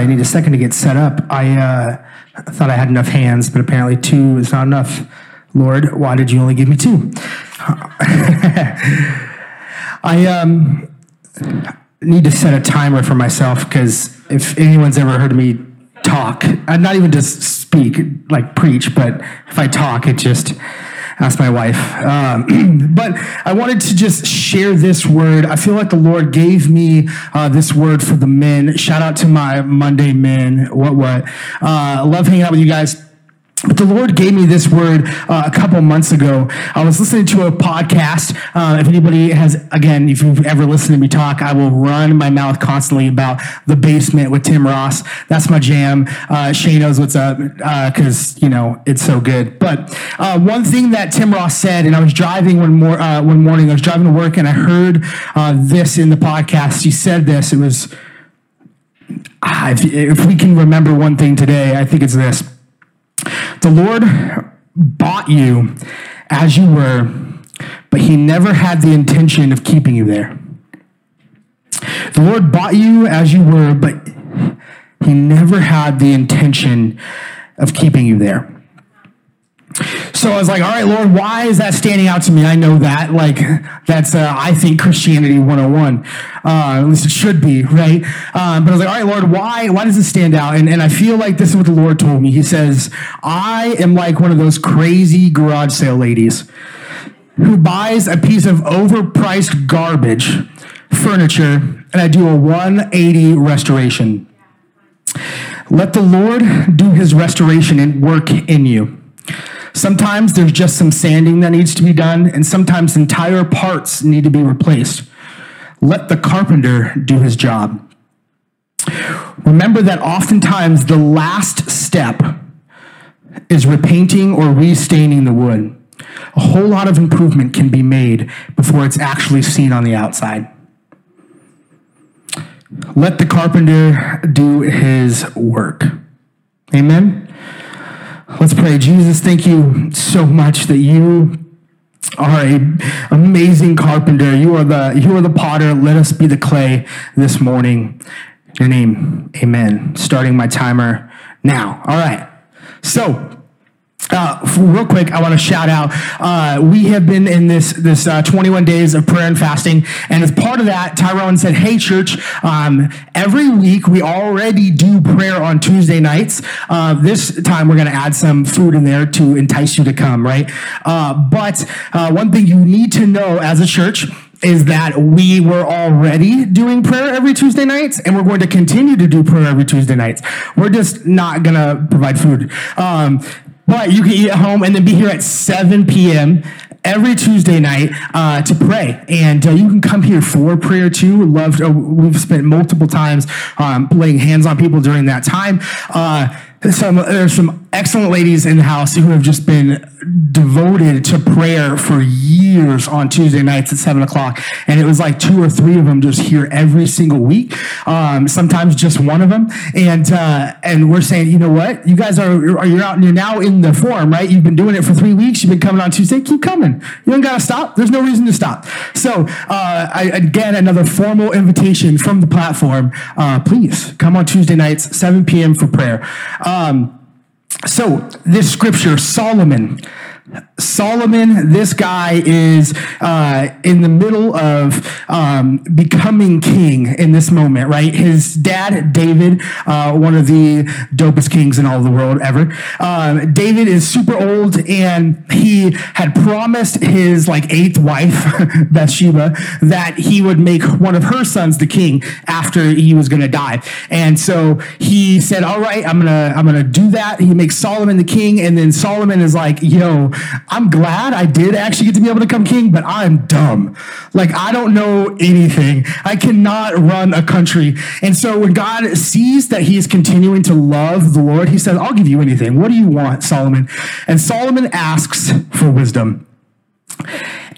Sorry, I need a second to get set up. I uh, thought I had enough hands, but apparently two is not enough. Lord, why did you only give me two? I um, need to set a timer for myself because if anyone's ever heard me talk, uh, not even just speak, like preach, but if I talk, it just ask my wife. Um, but I wanted to just share this word. I feel like the Lord gave me uh, this word for the men. Shout out to my Monday men. What, what? Uh, love hanging out with you guys. But the Lord gave me this word uh, a couple months ago. I was listening to a podcast. Uh, if anybody has, again, if you've ever listened to me talk, I will run my mouth constantly about the basement with Tim Ross. That's my jam. Uh, knows what's up because, uh, you know, it's so good. But uh, one thing that Tim Ross said, and I was driving one, more, uh, one morning, I was driving to work and I heard this in the podcast. He said this. It was, if, if we can remember one thing today, I think it's this the Lord bought you as you were, but He never had the intention of keeping you there. The Lord bought you as you were, but He never had the intention of keeping you there. So I was like, all right, Lord, why is that standing out to me? I know that. Like, that's, uh, I think, Christianity 101. Uh, at least it should be, right? Um, but I was like, all right, Lord, why, why does it stand out? And, and I feel like this is what the Lord told me. He says, I am like one of those crazy garage sale ladies who buys a piece of overpriced garbage furniture and I do a 180 restoration. Let the Lord do his restoration and work in you. Sometimes there's just some sanding that needs to be done, and sometimes entire parts need to be replaced. Let the carpenter do his job. Remember that oftentimes the last step is repainting or restaining the wood. A whole lot of improvement can be made before it's actually seen on the outside. Let the carpenter do his work. Amen. Let's pray. Jesus, thank you so much that you are a amazing carpenter. You are the you are the potter. Let us be the clay this morning. Your name, Amen. Starting my timer now. All right. So uh, real quick, I want to shout out. Uh, we have been in this this uh, 21 days of prayer and fasting, and as part of that, Tyrone said, "Hey, church, um, every week we already do prayer on Tuesday nights. Uh, this time we're going to add some food in there to entice you to come, right? Uh, but uh, one thing you need to know as a church." is that we were already doing prayer every Tuesday nights, and we're going to continue to do prayer every Tuesday nights. We're just not going to provide food. Um, but you can eat at home and then be here at 7 p.m. every Tuesday night uh, to pray. And uh, you can come here for prayer too. Love, uh, we've spent multiple times um, laying hands on people during that time. Uh, some, there's some excellent ladies in the house who have just been devoted to prayer for years on Tuesday nights at seven o'clock. And it was like two or three of them just here every single week. Um, sometimes just one of them. And, uh, and we're saying, you know what? You guys are, are you're out and you're now in the forum, right? You've been doing it for three weeks. You've been coming on Tuesday. Keep coming. You don't got to stop. There's no reason to stop. So, uh, I, again, another formal invitation from the platform. Uh, please come on Tuesday nights, 7 p.m. for prayer. Um, so, this scripture, Solomon, Solomon, this guy is uh, in the middle of um, becoming king in this moment, right? His dad, David, uh, one of the dopest kings in all the world ever. Um, David is super old, and he had promised his like eighth wife, Bathsheba, that he would make one of her sons the king after he was going to die. And so he said, "All right, I'm gonna I'm gonna do that." He makes Solomon the king, and then Solomon is like, "Yo." I'm glad I did actually get to be able to become king, but I'm dumb. Like, I don't know anything. I cannot run a country. And so when God sees that he is continuing to love the Lord, he says, I'll give you anything. What do you want, Solomon? And Solomon asks for wisdom.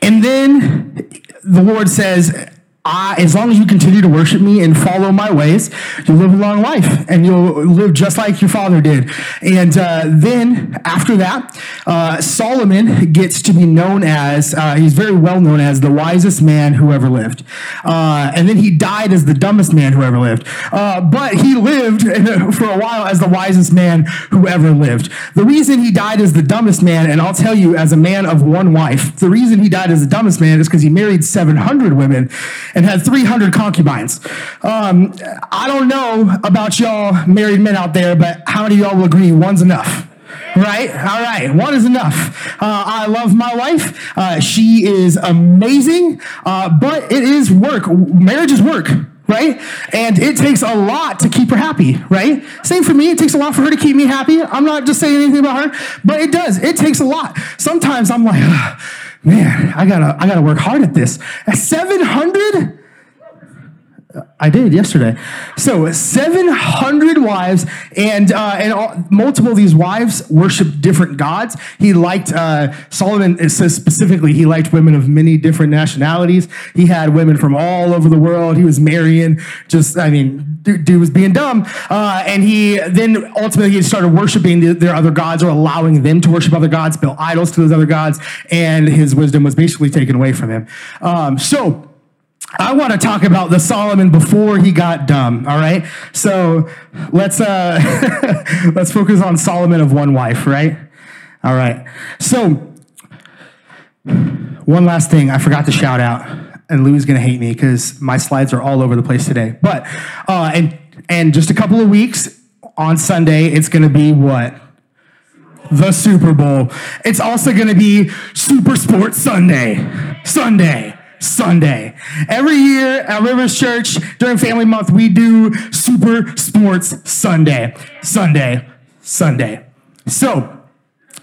And then the Lord says, I, as long as you continue to worship me and follow my ways, you'll live a long life and you'll live just like your father did. And uh, then after that, uh, Solomon gets to be known as, uh, he's very well known as the wisest man who ever lived. Uh, and then he died as the dumbest man who ever lived. Uh, but he lived for a while as the wisest man who ever lived. The reason he died as the dumbest man, and I'll tell you, as a man of one wife, the reason he died as the dumbest man is because he married 700 women and had 300 concubines. Um, I don't know about y'all married men out there, but how many of y'all will agree one's enough? Right? All right. One is enough. Uh, I love my wife. Uh, she is amazing, uh, but it is work. Marriage is work right? And it takes a lot to keep her happy, right? Same for me. It takes a lot for her to keep me happy. I'm not just saying anything about her, but it does. It takes a lot. Sometimes I'm like, man, I gotta, I gotta work hard at this. At 700? I did yesterday. So 700 wives, and uh, and all, multiple of these wives worshiped different gods. He liked uh, Solomon. It says specifically he liked women of many different nationalities. He had women from all over the world. He was marrying. Just I mean, dude, dude was being dumb. Uh, and he then ultimately he started worshiping the, their other gods or allowing them to worship other gods, built idols to those other gods, and his wisdom was basically taken away from him. Um, so I want to talk about the Solomon before he got dumb. All right, so let's uh, let's focus on Solomon of one wife. Right. All right. So one last thing I forgot to shout out, and Lou's gonna hate me because my slides are all over the place today. But uh, and and just a couple of weeks on Sunday, it's gonna be what the Super Bowl. It's also gonna be Super Sports Sunday. Sunday. Sunday. Every year at Rivers Church during Family Month, we do Super Sports Sunday. Sunday. Sunday. So,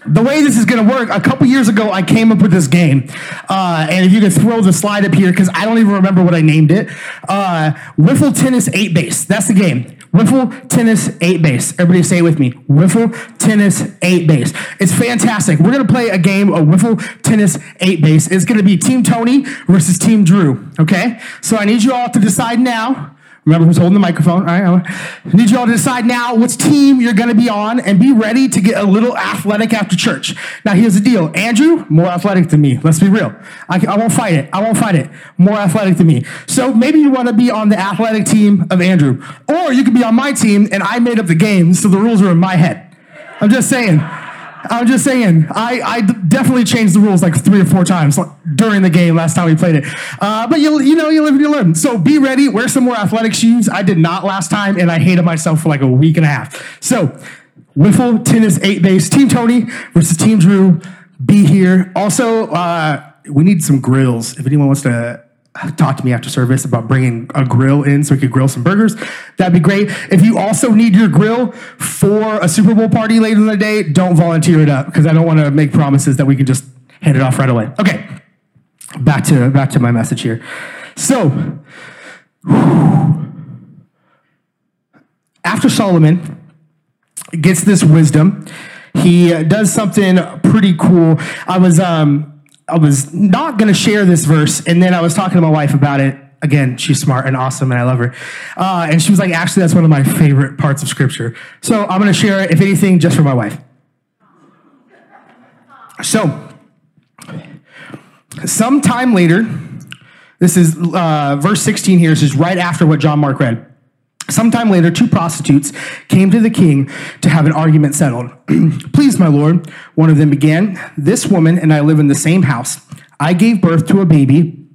the way this is going to work, a couple years ago, I came up with this game. Uh, and if you could throw the slide up here, because I don't even remember what I named it. Uh, Wiffle Tennis 8 Base. That's the game. Wiffle Tennis 8 Base. Everybody say it with me. Wiffle Tennis 8 Base. It's fantastic. We're going to play a game of Wiffle Tennis 8 Base. It's going to be Team Tony versus Team Drew. Okay? So I need you all to decide now Remember who's holding the microphone. All right. I need you all to decide now which team you're going to be on and be ready to get a little athletic after church. Now, here's the deal Andrew, more athletic than me. Let's be real. I, I won't fight it. I won't fight it. More athletic than me. So maybe you want to be on the athletic team of Andrew, or you could be on my team and I made up the game, so the rules are in my head. I'm just saying. I'm just saying, I, I definitely changed the rules like three or four times during the game last time we played it. Uh, but you you know, you live and you learn. So be ready, wear some more athletic shoes. I did not last time, and I hated myself for like a week and a half. So, Wiffle Tennis 8 base, Team Tony versus Team Drew. Be here. Also, uh, we need some grills. If anyone wants to talk to me after service about bringing a grill in so we could grill some burgers. That'd be great. If you also need your grill for a Super Bowl party later in the day, don't volunteer it up because I don't want to make promises that we can just hand it off right away. Okay, back to back to my message here. So, after Solomon gets this wisdom, he does something pretty cool. I was um, I was not going to share this verse, and then I was talking to my wife about it. Again, she's smart and awesome, and I love her. Uh, and she was like, "Actually, that's one of my favorite parts of Scripture." So I'm going to share it, if anything, just for my wife. So, sometime later, this is uh, verse 16 here. This is right after what John Mark read. Sometime later, two prostitutes came to the king to have an argument settled. Please, my lord, one of them began, This woman and I live in the same house. I gave birth to a baby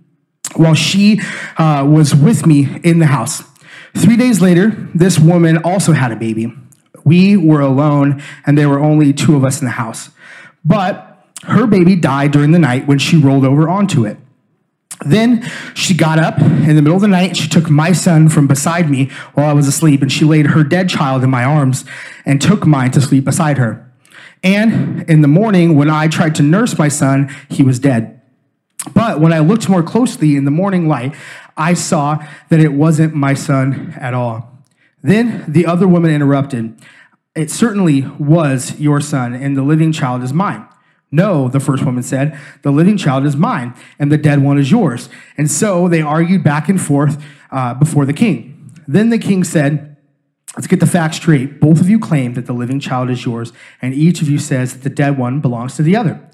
while she uh, was with me in the house. Three days later, this woman also had a baby. We were alone, and there were only two of us in the house. But her baby died during the night when she rolled over onto it. Then she got up in the middle of the night. She took my son from beside me while I was asleep, and she laid her dead child in my arms and took mine to sleep beside her. And in the morning, when I tried to nurse my son, he was dead. But when I looked more closely in the morning light, I saw that it wasn't my son at all. Then the other woman interrupted. It certainly was your son, and the living child is mine. No, the first woman said, the living child is mine, and the dead one is yours. And so they argued back and forth uh, before the king. Then the king said, Let's get the facts straight. Both of you claim that the living child is yours, and each of you says that the dead one belongs to the other.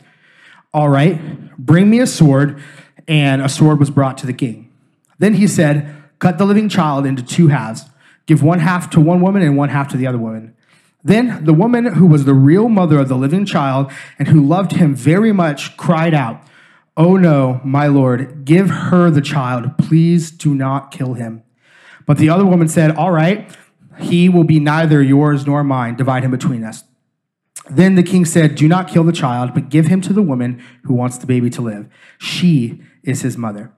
All right, bring me a sword. And a sword was brought to the king. Then he said, Cut the living child into two halves. Give one half to one woman and one half to the other woman. Then the woman who was the real mother of the living child and who loved him very much cried out, Oh no, my lord, give her the child. Please do not kill him. But the other woman said, All right, he will be neither yours nor mine. Divide him between us. Then the king said, Do not kill the child, but give him to the woman who wants the baby to live. She is his mother.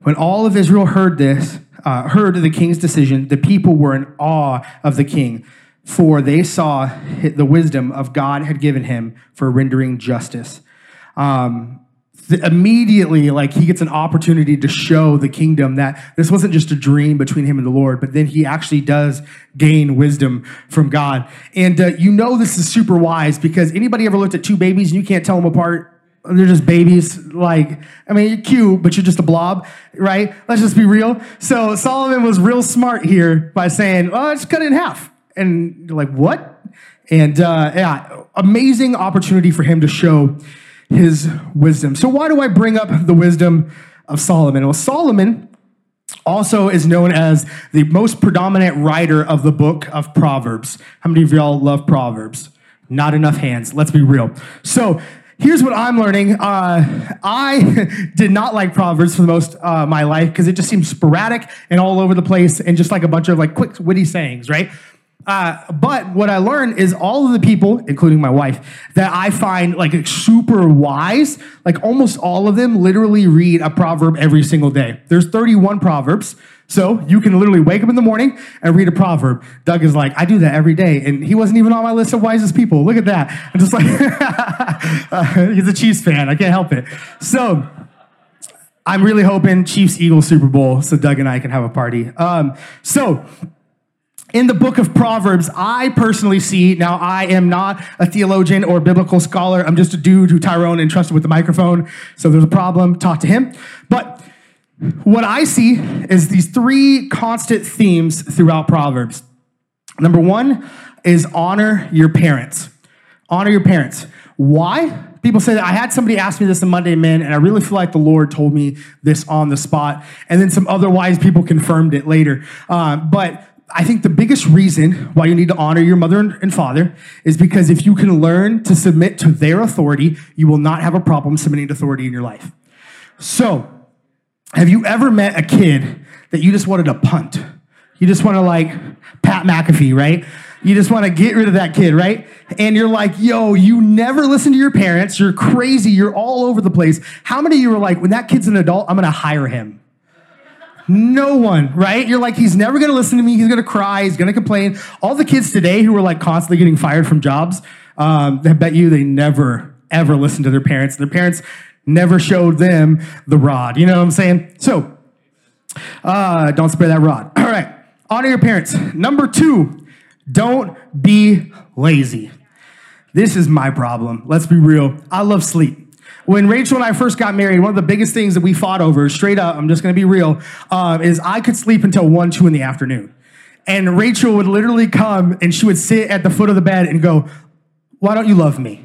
When all of Israel heard this, uh, heard the king's decision, the people were in awe of the king, for they saw the wisdom of God had given him for rendering justice. Um, immediately like he gets an opportunity to show the kingdom that this wasn't just a dream between him and the lord but then he actually does gain wisdom from god. And uh, you know this is super wise because anybody ever looked at two babies and you can't tell them apart? They're just babies like i mean you're cute but you're just a blob right? Let's just be real. So solomon was real smart here by saying oh let's cut it in half and like what and uh, yeah amazing opportunity for him to show his wisdom. So, why do I bring up the wisdom of Solomon? Well, Solomon also is known as the most predominant writer of the book of Proverbs. How many of y'all love Proverbs? Not enough hands. Let's be real. So, here's what I'm learning. Uh, I did not like Proverbs for the most uh, my life because it just seemed sporadic and all over the place and just like a bunch of like quick witty sayings, right? Uh, but what I learned is all of the people, including my wife, that I find like super wise, like almost all of them literally read a proverb every single day. There's 31 proverbs. So you can literally wake up in the morning and read a proverb. Doug is like, I do that every day. And he wasn't even on my list of wisest people. Look at that. I'm just like, uh, he's a Chiefs fan. I can't help it. So I'm really hoping Chiefs Eagles Super Bowl so Doug and I can have a party. Um, so in the book of Proverbs, I personally see, now I am not a theologian or biblical scholar. I'm just a dude who Tyrone entrusted with the microphone. So there's a problem, talk to him. But what I see is these three constant themes throughout Proverbs. Number one is honor your parents. Honor your parents. Why? People say that I had somebody ask me this on Monday Men, and I really feel like the Lord told me this on the spot. And then some other wise people confirmed it later. Uh, but I think the biggest reason why you need to honor your mother and father is because if you can learn to submit to their authority, you will not have a problem submitting to authority in your life. So, have you ever met a kid that you just wanted to punt? You just want to like Pat McAfee, right? You just want to get rid of that kid, right? And you're like, yo, you never listen to your parents. You're crazy. You're all over the place. How many of you are like, when that kid's an adult, I'm going to hire him? No one, right? You're like, he's never gonna listen to me. He's gonna cry. He's gonna complain. All the kids today who are like constantly getting fired from jobs, um, I bet you they never, ever listen to their parents. Their parents never showed them the rod. You know what I'm saying? So, uh, don't spare that rod. All right. Honor your parents. Number two, don't be lazy. This is my problem. Let's be real. I love sleep. When Rachel and I first got married, one of the biggest things that we fought over, straight up, I'm just gonna be real, uh, is I could sleep until one, two in the afternoon. And Rachel would literally come and she would sit at the foot of the bed and go, Why don't you love me?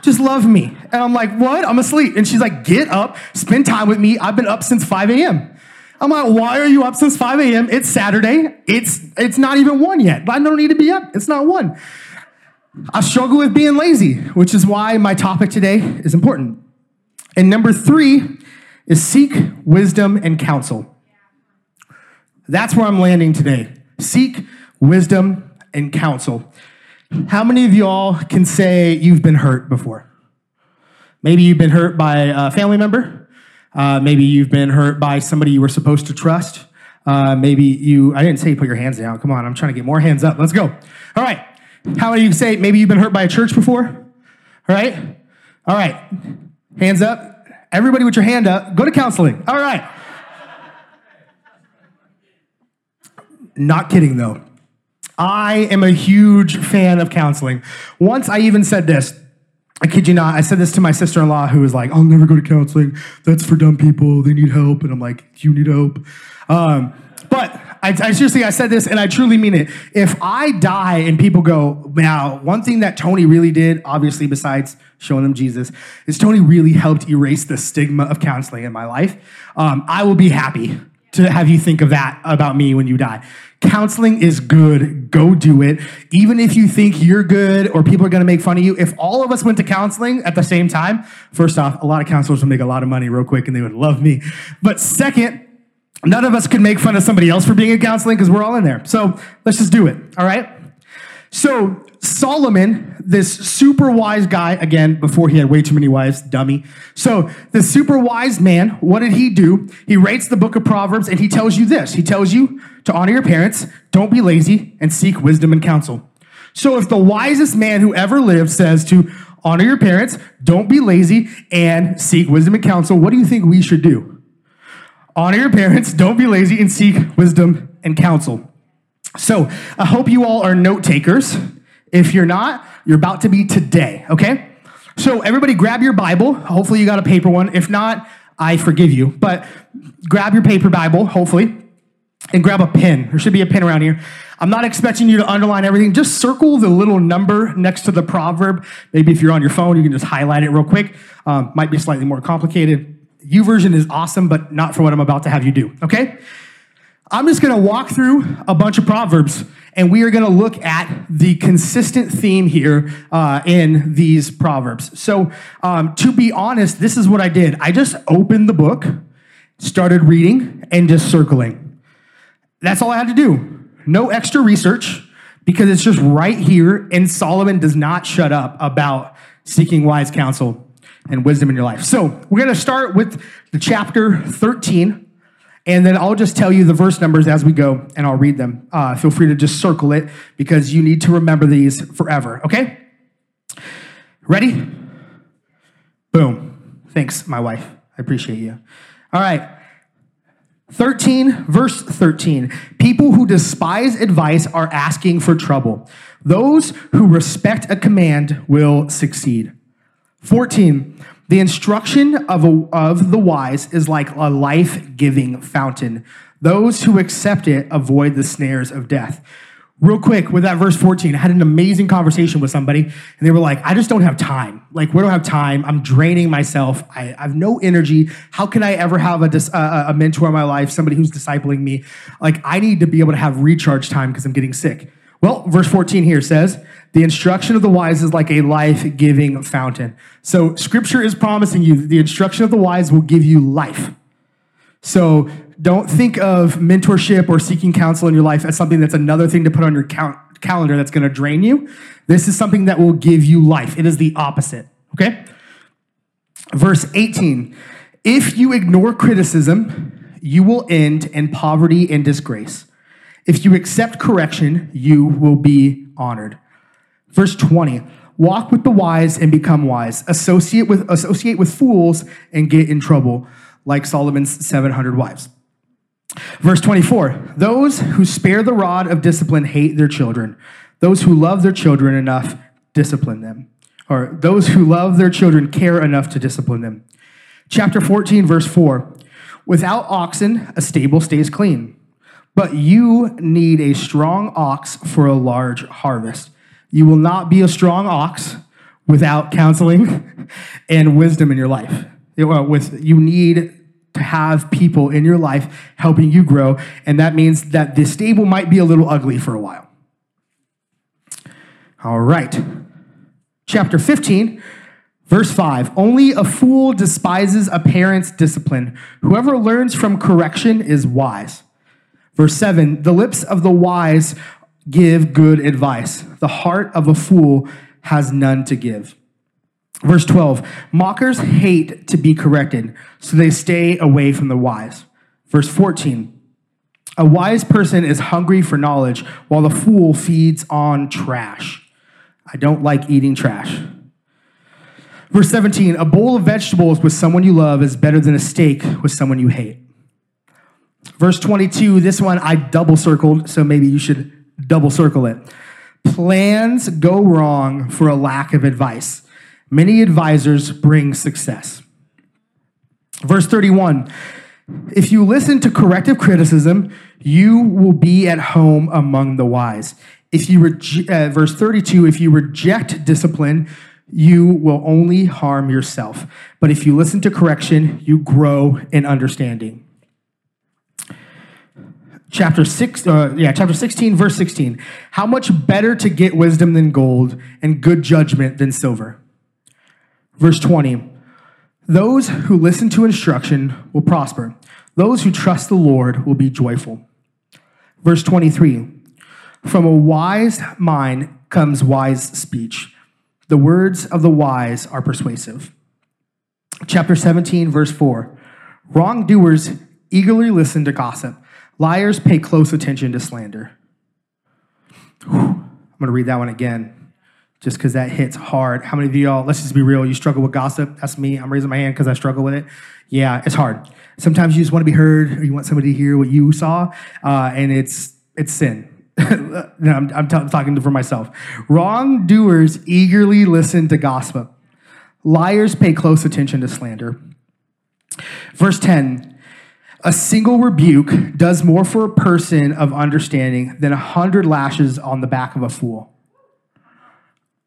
Just love me. And I'm like, What? I'm asleep. And she's like, Get up, spend time with me. I've been up since 5 a.m. I'm like, why are you up since 5 a.m.? It's Saturday. It's it's not even one yet. I don't need to be up. It's not one. I struggle with being lazy, which is why my topic today is important. And number three is seek wisdom and counsel. That's where I'm landing today. Seek wisdom and counsel. How many of y'all can say you've been hurt before? Maybe you've been hurt by a family member. Uh, maybe you've been hurt by somebody you were supposed to trust. Uh, maybe you, I didn't say put your hands down. Come on, I'm trying to get more hands up. Let's go. All right. How many of you say maybe you've been hurt by a church before? All right? All right. Hands up. Everybody with your hand up, go to counseling. All right. Not kidding though. I am a huge fan of counseling. Once I even said this, I kid you not, I said this to my sister in law who was like, I'll never go to counseling. That's for dumb people. They need help. And I'm like, You need help. Um, but I, I, seriously, I said this and I truly mean it. If I die and people go, now, one thing that Tony really did, obviously, besides showing them Jesus, is Tony really helped erase the stigma of counseling in my life. Um, I will be happy to have you think of that about me when you die. Counseling is good. Go do it. Even if you think you're good or people are going to make fun of you, if all of us went to counseling at the same time, first off, a lot of counselors would make a lot of money real quick and they would love me. But second, none of us could make fun of somebody else for being in counseling because we're all in there. So let's just do it. All right. So Solomon, this super wise guy, again, before he had way too many wives, dummy. So, the super wise man, what did he do? He writes the book of Proverbs and he tells you this. He tells you to honor your parents, don't be lazy, and seek wisdom and counsel. So, if the wisest man who ever lived says to honor your parents, don't be lazy, and seek wisdom and counsel, what do you think we should do? Honor your parents, don't be lazy, and seek wisdom and counsel. So, I hope you all are note takers. If you're not, you're about to be today, okay? So, everybody grab your Bible. Hopefully, you got a paper one. If not, I forgive you. But grab your paper Bible, hopefully, and grab a pen. There should be a pen around here. I'm not expecting you to underline everything. Just circle the little number next to the proverb. Maybe if you're on your phone, you can just highlight it real quick. Um, might be slightly more complicated. YouVersion is awesome, but not for what I'm about to have you do, okay? I'm just gonna walk through a bunch of proverbs and we are to look at the consistent theme here uh, in these proverbs. So, um, to be honest, this is what I did. I just opened the book, started reading, and just circling. That's all I had to do. No extra research because it's just right here, and Solomon does not shut up about seeking wise counsel and wisdom in your life. So, we're going to start with the chapter 13 and then I'll just tell you the verse numbers as we go, and I'll read them. Uh, feel free to just circle it because you need to remember these forever, okay? Ready? Boom. Thanks, my wife. I appreciate you. All right. 13, verse 13. People who despise advice are asking for trouble. Those who respect a command will succeed. 14. The instruction of, a, of the wise is like a life giving fountain. Those who accept it avoid the snares of death. Real quick, with that verse 14, I had an amazing conversation with somebody, and they were like, I just don't have time. Like, we don't have time. I'm draining myself. I, I have no energy. How can I ever have a, a, a mentor in my life, somebody who's discipling me? Like, I need to be able to have recharge time because I'm getting sick. Well, verse 14 here says, the instruction of the wise is like a life giving fountain. So, scripture is promising you the instruction of the wise will give you life. So, don't think of mentorship or seeking counsel in your life as something that's another thing to put on your cal- calendar that's going to drain you. This is something that will give you life. It is the opposite, okay? Verse 18 If you ignore criticism, you will end in poverty and disgrace. If you accept correction, you will be honored. Verse 20 Walk with the wise and become wise. Associate with, associate with fools and get in trouble, like Solomon's 700 wives. Verse 24 Those who spare the rod of discipline hate their children. Those who love their children enough discipline them. Or those who love their children care enough to discipline them. Chapter 14, verse 4 Without oxen, a stable stays clean, but you need a strong ox for a large harvest. You will not be a strong ox without counseling and wisdom in your life. With you need to have people in your life helping you grow, and that means that the stable might be a little ugly for a while. All right. Chapter 15, verse 5. Only a fool despises a parent's discipline. Whoever learns from correction is wise. Verse 7 The lips of the wise give good advice. The heart of a fool has none to give. Verse 12 Mockers hate to be corrected, so they stay away from the wise. Verse 14 A wise person is hungry for knowledge, while the fool feeds on trash. I don't like eating trash. Verse 17 A bowl of vegetables with someone you love is better than a steak with someone you hate. Verse 22, this one I double circled, so maybe you should double circle it. Plans go wrong for a lack of advice. Many advisors bring success. Verse 31 If you listen to corrective criticism, you will be at home among the wise. If you rege- uh, verse 32, if you reject discipline, you will only harm yourself. But if you listen to correction, you grow in understanding. Chapter 6 uh, yeah, chapter 16 verse 16. How much better to get wisdom than gold and good judgment than silver. Verse 20. Those who listen to instruction will prosper. Those who trust the Lord will be joyful. Verse 23 From a wise mind comes wise speech. The words of the wise are persuasive. Chapter 17, verse 4 Wrongdoers eagerly listen to gossip, liars pay close attention to slander. Whew. I'm going to read that one again just because that hits hard. How many of y'all, let's just be real, you struggle with gossip? That's me. I'm raising my hand because I struggle with it. Yeah, it's hard. Sometimes you just want to be heard or you want somebody to hear what you saw, uh, and it's, it's sin. no, I'm, I'm, t- I'm talking for myself. Wrongdoers eagerly listen to gossip, liars pay close attention to slander. Verse 10 A single rebuke does more for a person of understanding than a hundred lashes on the back of a fool.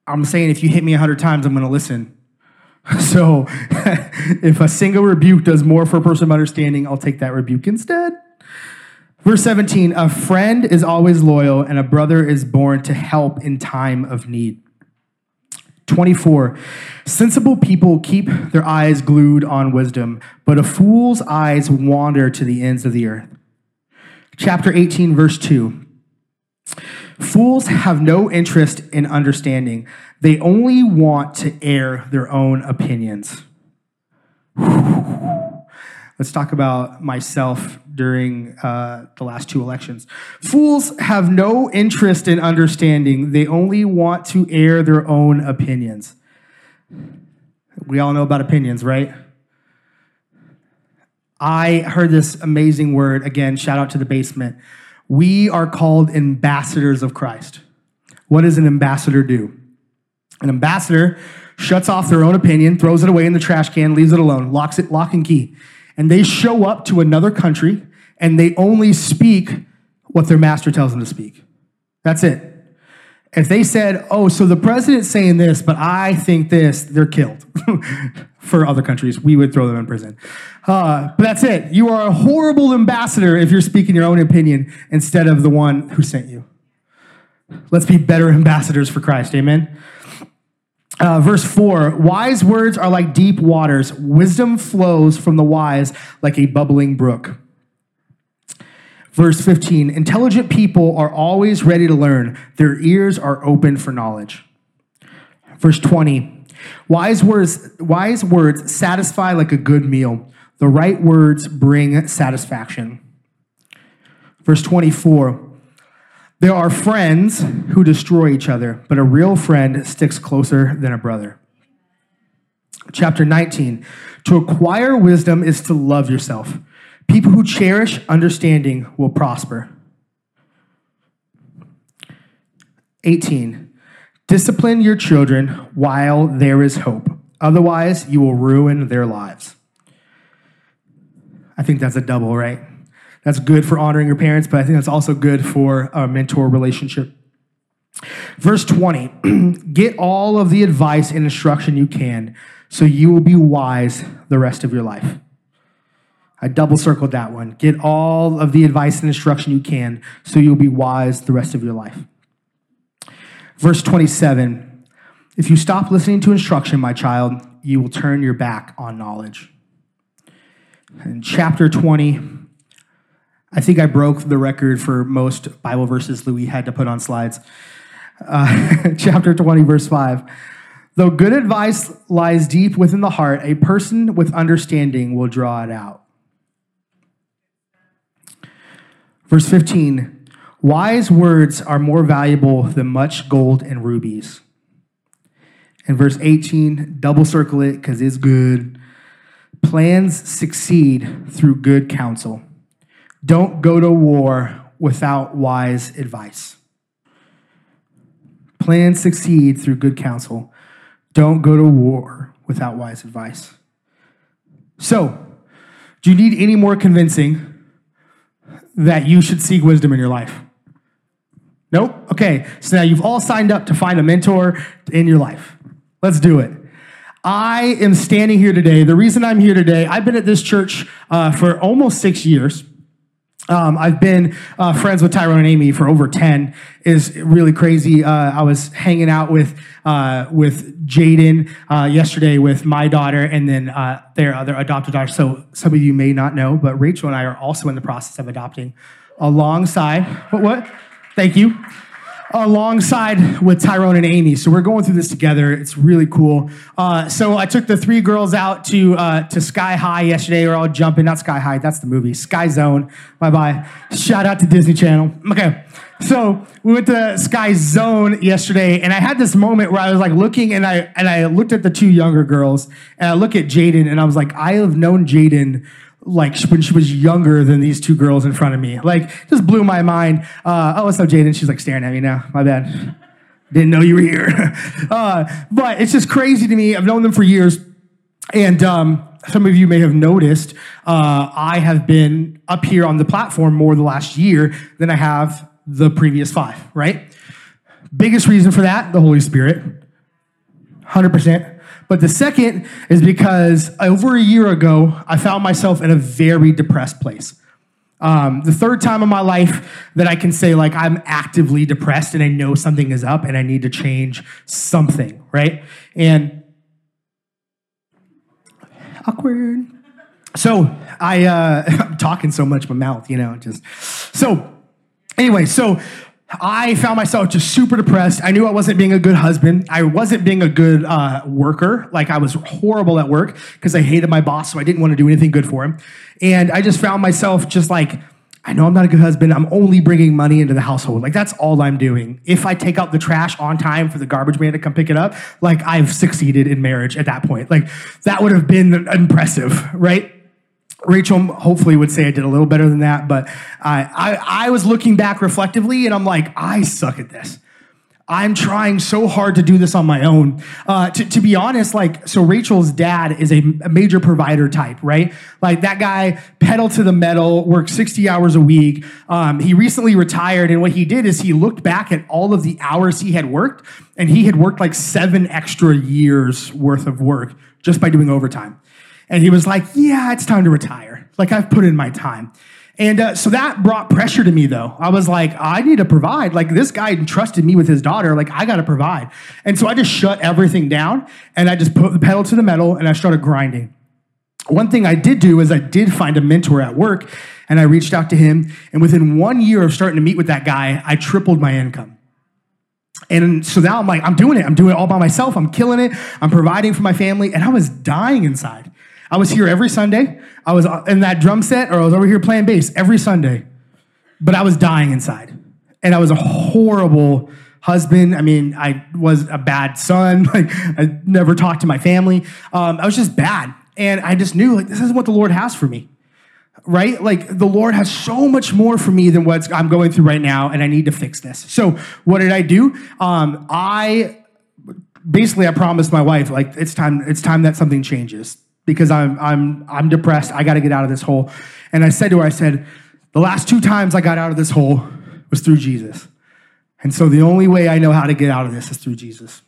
I'm saying if you hit me a hundred times, I'm going to listen. So if a single rebuke does more for a person of understanding, I'll take that rebuke instead. Verse 17 A friend is always loyal, and a brother is born to help in time of need. 24 Sensible people keep their eyes glued on wisdom, but a fool's eyes wander to the ends of the earth. Chapter 18, verse 2 Fools have no interest in understanding, they only want to air their own opinions. Let's talk about myself during uh, the last two elections. Fools have no interest in understanding, they only want to air their own opinions. We all know about opinions, right? I heard this amazing word again, shout out to the basement. We are called ambassadors of Christ. What does an ambassador do? An ambassador shuts off their own opinion, throws it away in the trash can, leaves it alone, locks it, lock and key and they show up to another country and they only speak what their master tells them to speak. That's it. If they said, oh, so the president's saying this, but I think this, they're killed. For other countries, we would throw them in prison. Uh, but that's it. You are a horrible ambassador if you're speaking your own opinion instead of the one who sent you. Let's be better ambassadors for Christ. Amen. Uh, verse 4 Wise words are like deep waters, wisdom flows from the wise like a bubbling brook. Verse 15 Intelligent people are always ready to learn, their ears are open for knowledge. Verse 20 Wise words, wise words satisfy like a good meal, the right words bring satisfaction. Verse 24 there are friends who destroy each other, but a real friend sticks closer than a brother. Chapter 19 To acquire wisdom is to love yourself. People who cherish understanding will prosper. 18 Discipline your children while there is hope. Otherwise, you will ruin their lives. I think that's a double, right? That's good for honoring your parents, but I think that's also good for a mentor relationship. Verse 20 Get all of the advice and instruction you can, so you will be wise the rest of your life. I double circled that one. Get all of the advice and instruction you can, so you'll be wise the rest of your life. Verse 27 If you stop listening to instruction, my child, you will turn your back on knowledge. In chapter 20, I think I broke the record for most Bible verses Louis had to put on slides. Uh, chapter 20, verse 5. Though good advice lies deep within the heart, a person with understanding will draw it out. Verse 15 Wise words are more valuable than much gold and rubies. And verse 18, double circle it because it's good. Plans succeed through good counsel. Don't go to war without wise advice. Plans succeed through good counsel. Don't go to war without wise advice. So, do you need any more convincing that you should seek wisdom in your life? Nope. Okay. So now you've all signed up to find a mentor in your life. Let's do it. I am standing here today. The reason I'm here today, I've been at this church uh, for almost six years. Um, I've been uh, friends with Tyrone and Amy for over ten. Is really crazy. Uh, I was hanging out with uh, with Jaden uh, yesterday with my daughter and then uh, their other adopted daughter. So some of you may not know, but Rachel and I are also in the process of adopting alongside. What? What? Thank you alongside with Tyrone and Amy. So we're going through this together. It's really cool. Uh, so I took the three girls out to uh, to Sky High yesterday. We're all jumping, not Sky High, that's the movie. Sky Zone. Bye bye. Shout out to Disney Channel. Okay. So we went to Sky Zone yesterday, and I had this moment where I was like looking, and I and I looked at the two younger girls, and I look at Jaden, and I was like, I have known Jaden like when she was younger than these two girls in front of me. Like, just blew my mind. Uh, oh, what's up, Jaden? She's like staring at me now. My bad. Didn't know you were here. uh, but it's just crazy to me. I've known them for years. And um, some of you may have noticed uh, I have been up here on the platform more the last year than I have the previous five, right? Biggest reason for that, the Holy Spirit. 100%. But the second is because over a year ago, I found myself in a very depressed place. Um, the third time in my life that I can say, like, I'm actively depressed and I know something is up and I need to change something, right? And awkward. So I, uh, I'm talking so much, my mouth, you know, just so. Anyway, so I found myself just super depressed. I knew I wasn't being a good husband. I wasn't being a good uh, worker. Like I was horrible at work because I hated my boss, so I didn't want to do anything good for him. And I just found myself just like, I know I'm not a good husband. I'm only bringing money into the household. Like that's all I'm doing. If I take out the trash on time for the garbage man to come pick it up, like I've succeeded in marriage at that point. Like that would have been impressive, right? Rachel hopefully would say I did a little better than that, but I, I, I was looking back reflectively and I'm like, I suck at this. I'm trying so hard to do this on my own. Uh, to, to, be honest, like, so Rachel's dad is a, a, major provider type, right? Like, that guy, pedal to the metal, works 60 hours a week. Um, he recently retired, and what he did is he looked back at all of the hours he had worked, and he had worked like seven extra years worth of work just by doing overtime. And he was like, Yeah, it's time to retire. Like, I've put in my time. And uh, so that brought pressure to me, though. I was like, I need to provide. Like, this guy entrusted me with his daughter. Like, I got to provide. And so I just shut everything down and I just put the pedal to the metal and I started grinding. One thing I did do is I did find a mentor at work and I reached out to him. And within one year of starting to meet with that guy, I tripled my income. And so now I'm like, I'm doing it. I'm doing it all by myself. I'm killing it. I'm providing for my family. And I was dying inside. I was here every Sunday. I was in that drum set, or I was over here playing bass every Sunday. But I was dying inside. And I was a horrible husband. I mean, I was a bad son. Like, I never talked to my family. Um, I was just bad. And I just knew, like, this is what the Lord has for me. Right? Like, the Lord has so much more for me than what I'm going through right now, and I need to fix this. So, what did I do? Um, I basically I promised my wife, like, it's time, it's time that something changes because I'm I'm I'm depressed. I got to get out of this hole. And I said to her, I said, the last two times I got out of this hole was through Jesus. And so the only way I know how to get out of this is through Jesus.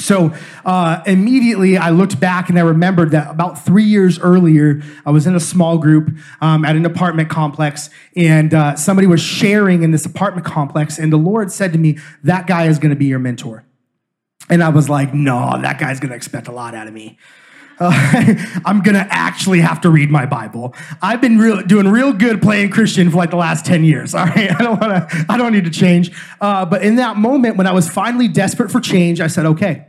So uh, immediately I looked back and I remembered that about three years earlier, I was in a small group um, at an apartment complex, and uh, somebody was sharing in this apartment complex, and the Lord said to me, That guy is going to be your mentor. And I was like, No, that guy's going to expect a lot out of me. Uh, I'm gonna actually have to read my Bible. I've been real, doing real good playing Christian for like the last 10 years. All right, I don't wanna, I don't need to change. Uh, but in that moment, when I was finally desperate for change, I said, okay,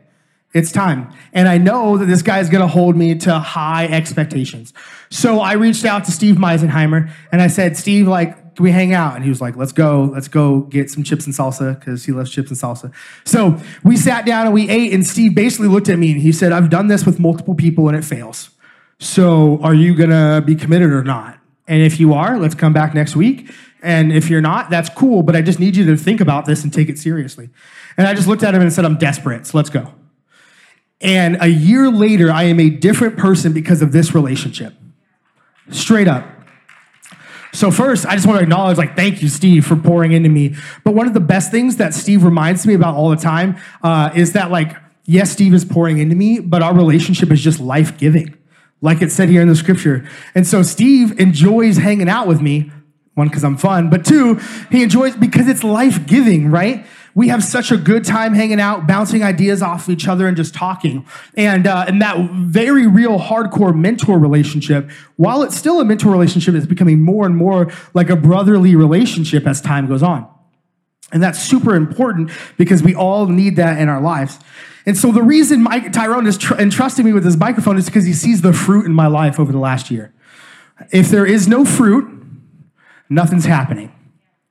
it's time. And I know that this guy is gonna hold me to high expectations. So I reached out to Steve Meisenheimer and I said, Steve, like, can we hang out? And he was like, let's go, let's go get some chips and salsa because he loves chips and salsa. So we sat down and we ate, and Steve basically looked at me and he said, I've done this with multiple people and it fails. So are you gonna be committed or not? And if you are, let's come back next week. And if you're not, that's cool, but I just need you to think about this and take it seriously. And I just looked at him and said, I'm desperate, so let's go. And a year later, I am a different person because of this relationship. Straight up. So first, I just want to acknowledge, like, thank you, Steve, for pouring into me. But one of the best things that Steve reminds me about all the time uh, is that, like, yes, Steve is pouring into me, but our relationship is just life giving, like it said here in the scripture. And so Steve enjoys hanging out with me. One, because I'm fun, but two, he enjoys because it's life giving, right? We have such a good time hanging out, bouncing ideas off each other, and just talking. And uh, and that very real, hardcore mentor relationship, while it's still a mentor relationship, is becoming more and more like a brotherly relationship as time goes on. And that's super important because we all need that in our lives. And so the reason Mike, Tyrone is tr- entrusting me with this microphone is because he sees the fruit in my life over the last year. If there is no fruit, nothing's happening,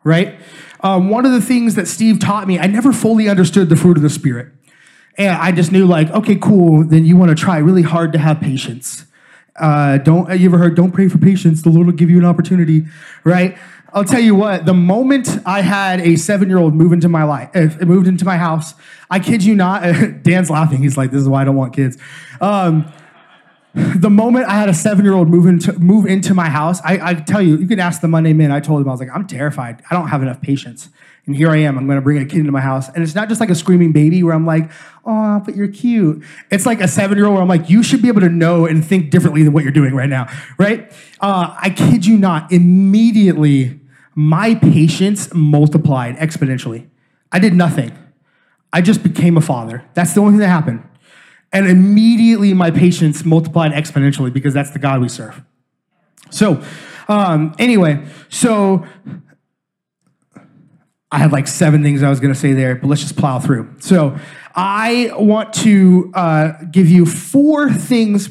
right? Um, one of the things that Steve taught me, I never fully understood the fruit of the Spirit. And I just knew, like, okay, cool, then you want to try really hard to have patience. Uh, don't, you ever heard, don't pray for patience, the Lord will give you an opportunity, right? I'll tell you what, the moment I had a seven year old move into my life, uh, moved into my house, I kid you not, Dan's laughing. He's like, this is why I don't want kids. Um, the moment I had a seven year old move into, move into my house, I, I tell you, you can ask the Monday men. I told him, I was like, I'm terrified. I don't have enough patience. And here I am. I'm going to bring a kid into my house. And it's not just like a screaming baby where I'm like, oh, but you're cute. It's like a seven year old where I'm like, you should be able to know and think differently than what you're doing right now, right? Uh, I kid you not. Immediately, my patience multiplied exponentially. I did nothing. I just became a father. That's the only thing that happened. And immediately my patience multiplied exponentially because that's the God we serve. So, um, anyway, so I had like seven things I was going to say there, but let's just plow through. So, I want to uh, give you four things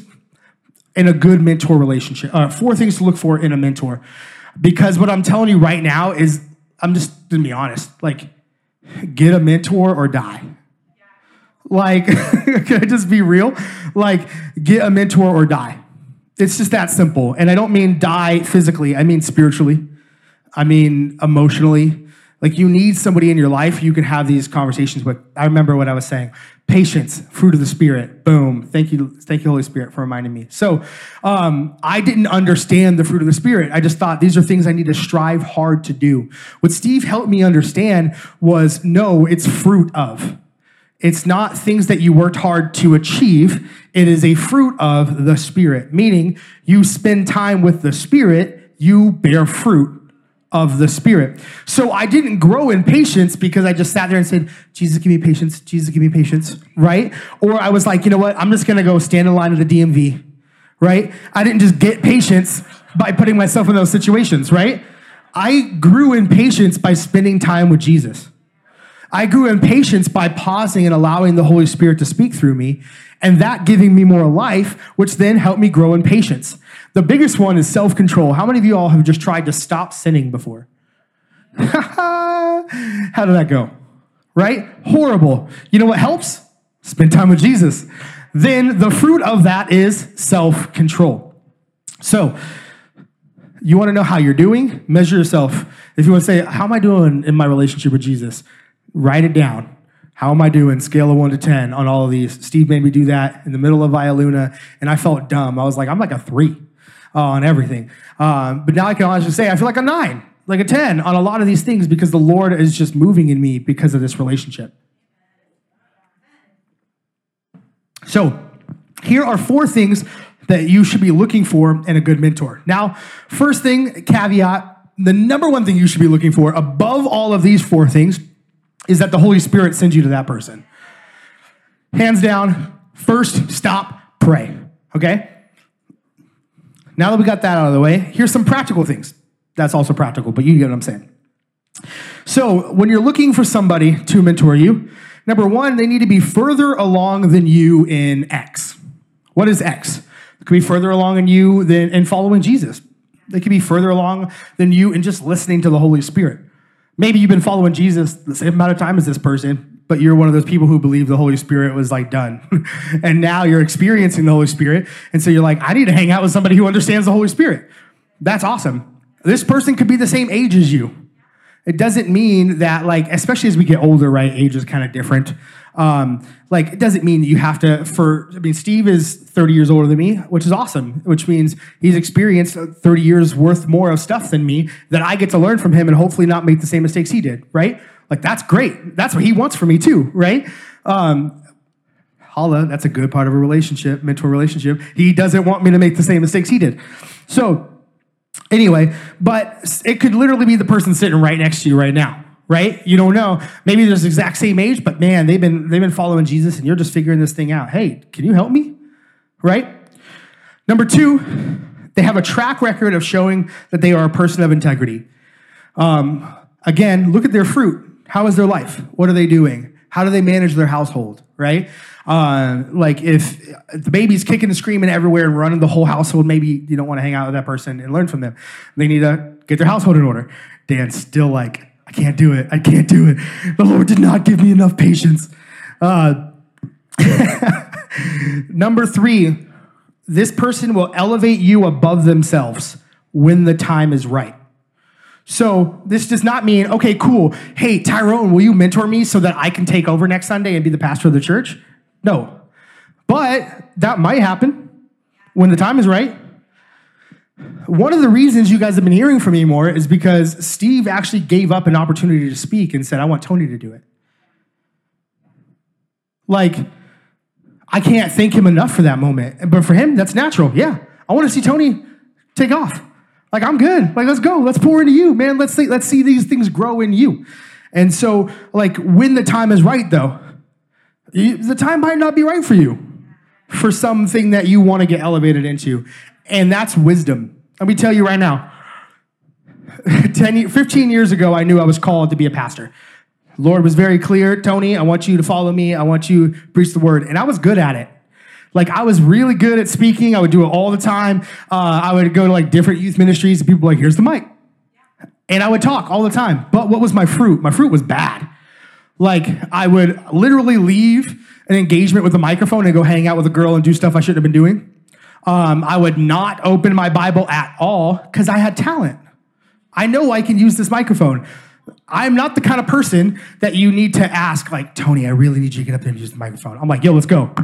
in a good mentor relationship, uh, four things to look for in a mentor. Because what I'm telling you right now is, I'm just going to be honest, like, get a mentor or die. Like, can I just be real? Like, get a mentor or die. It's just that simple. And I don't mean die physically, I mean spiritually, I mean emotionally. Like, you need somebody in your life you can have these conversations with. I remember what I was saying patience, fruit of the Spirit. Boom. Thank you, thank you, Holy Spirit, for reminding me. So, um, I didn't understand the fruit of the Spirit. I just thought these are things I need to strive hard to do. What Steve helped me understand was no, it's fruit of. It's not things that you worked hard to achieve. It is a fruit of the Spirit, meaning you spend time with the Spirit, you bear fruit of the Spirit. So I didn't grow in patience because I just sat there and said, Jesus, give me patience. Jesus, give me patience, right? Or I was like, you know what? I'm just going to go stand in line at the DMV, right? I didn't just get patience by putting myself in those situations, right? I grew in patience by spending time with Jesus. I grew in patience by pausing and allowing the Holy Spirit to speak through me, and that giving me more life, which then helped me grow in patience. The biggest one is self control. How many of you all have just tried to stop sinning before? How did that go? Right? Horrible. You know what helps? Spend time with Jesus. Then the fruit of that is self control. So, you want to know how you're doing? Measure yourself. If you want to say, How am I doing in my relationship with Jesus? Write it down. How am I doing? Scale of one to 10 on all of these. Steve made me do that in the middle of Via Luna, and I felt dumb. I was like, I'm like a three uh, on everything. Um, but now I can honestly say I feel like a nine, like a 10 on a lot of these things because the Lord is just moving in me because of this relationship. So, here are four things that you should be looking for in a good mentor. Now, first thing, caveat the number one thing you should be looking for above all of these four things is that the Holy Spirit sends you to that person. Hands down, first stop, pray. Okay? Now that we got that out of the way, here's some practical things. That's also practical, but you get what I'm saying. So, when you're looking for somebody to mentor you, number one, they need to be further along than you in X. What is X? It could be further along in you than in following Jesus. They could be further along than you in just listening to the Holy Spirit. Maybe you've been following Jesus the same amount of time as this person, but you're one of those people who believe the Holy Spirit was like done. and now you're experiencing the Holy Spirit. And so you're like, I need to hang out with somebody who understands the Holy Spirit. That's awesome. This person could be the same age as you. It doesn't mean that, like, especially as we get older, right? Age is kind of different. Um, like, it doesn't mean that you have to, for, I mean, Steve is 30 years older than me, which is awesome, which means he's experienced 30 years worth more of stuff than me that I get to learn from him and hopefully not make the same mistakes he did, right? Like, that's great. That's what he wants for me, too, right? Um, holla, that's a good part of a relationship, mentor relationship. He doesn't want me to make the same mistakes he did. So, Anyway, but it could literally be the person sitting right next to you right now, right? You don't know. Maybe they're the exact same age, but man, they've been they've been following Jesus and you're just figuring this thing out. Hey, can you help me? Right? Number two, they have a track record of showing that they are a person of integrity. Um, again, look at their fruit. How is their life? What are they doing? How do they manage their household? Right? Uh, like if the baby's kicking and screaming everywhere and running the whole household, maybe you don't want to hang out with that person and learn from them. They need to get their household in order. Dan's still like, I can't do it. I can't do it. The Lord did not give me enough patience. Uh, number three, this person will elevate you above themselves when the time is right. So this does not mean, okay, cool. Hey, Tyrone, will you mentor me so that I can take over next Sunday and be the pastor of the church? No. But that might happen when the time is right. One of the reasons you guys have been hearing from me more is because Steve actually gave up an opportunity to speak and said, I want Tony to do it. Like, I can't thank him enough for that moment. But for him, that's natural. Yeah. I want to see Tony take off. Like, I'm good. Like, let's go. Let's pour into you, man. Let's see, let's see these things grow in you. And so, like, when the time is right, though, the time might not be right for you for something that you want to get elevated into. And that's wisdom. Let me tell you right now 10, 15 years ago, I knew I was called to be a pastor. Lord was very clear Tony, I want you to follow me. I want you to preach the word. And I was good at it. Like, I was really good at speaking. I would do it all the time. Uh, I would go to like different youth ministries, and people like, here's the mic. And I would talk all the time. But what was my fruit? My fruit was bad. Like, I would literally leave an engagement with a microphone and go hang out with a girl and do stuff I shouldn't have been doing. Um, I would not open my Bible at all because I had talent. I know I can use this microphone. I'm not the kind of person that you need to ask, like, Tony, I really need you to get up there and use the microphone. I'm like, yo, let's go.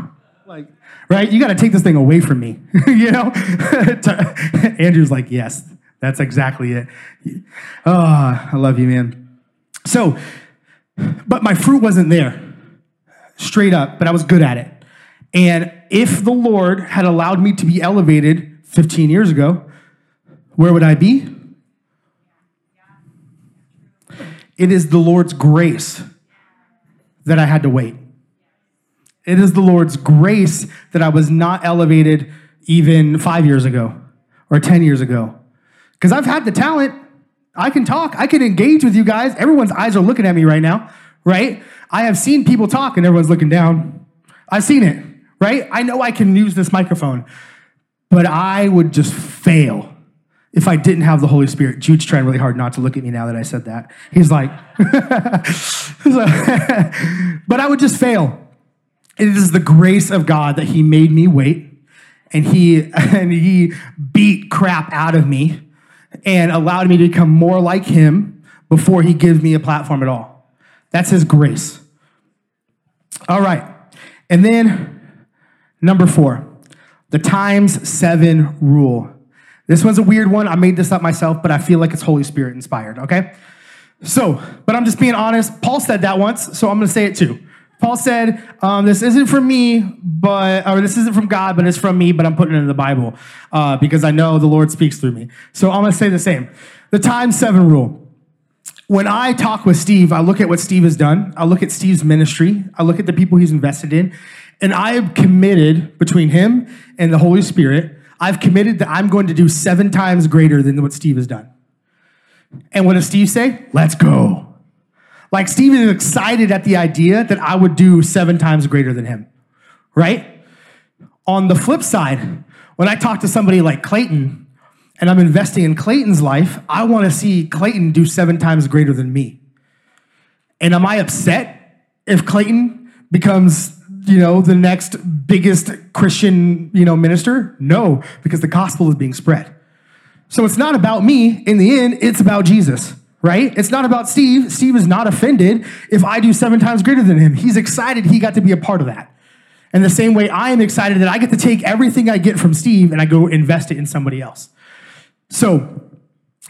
Like, right? You got to take this thing away from me, you know? Andrew's like, yes, that's exactly it. Oh, I love you, man. So, but my fruit wasn't there, straight up, but I was good at it. And if the Lord had allowed me to be elevated 15 years ago, where would I be? It is the Lord's grace that I had to wait. It is the Lord's grace that I was not elevated even five years ago or 10 years ago. Because I've had the talent, I can talk. I can engage with you guys. Everyone's eyes are looking at me right now, right? I have seen people talk and everyone's looking down. I've seen it, right? I know I can use this microphone, but I would just fail if I didn't have the Holy Spirit. Jude's trying really hard not to look at me now that I said that. He's like, but I would just fail. It is the grace of God that He made me wait, and He and He beat crap out of me and allowed me to become more like him before he gives me a platform at all. That's his grace. All right. And then number four, the times seven rule. This one's a weird one. I made this up myself, but I feel like it's Holy Spirit inspired, okay? So, but I'm just being honest. Paul said that once, so I'm gonna say it too. Paul said, um, This isn't from me, but, or this isn't from God, but it's from me, but I'm putting it in the Bible uh, because I know the Lord speaks through me. So I'm to say the same. The times seven rule. When I talk with Steve, I look at what Steve has done, I look at Steve's ministry, I look at the people he's invested in, and I have committed between him and the Holy Spirit, I've committed that I'm going to do seven times greater than what Steve has done. And what does Steve say? Let's go. Like Steve is excited at the idea that I would do seven times greater than him, right? On the flip side, when I talk to somebody like Clayton and I'm investing in Clayton's life, I want to see Clayton do seven times greater than me. And am I upset if Clayton becomes, you know, the next biggest Christian, you know, minister? No, because the gospel is being spread. So it's not about me. In the end, it's about Jesus, right? It's not about Steve. Steve is not offended if I do seven times greater than him. He's excited he got to be a part of that. And the same way I am excited that I get to take everything I get from Steve and I go invest it in somebody else. So,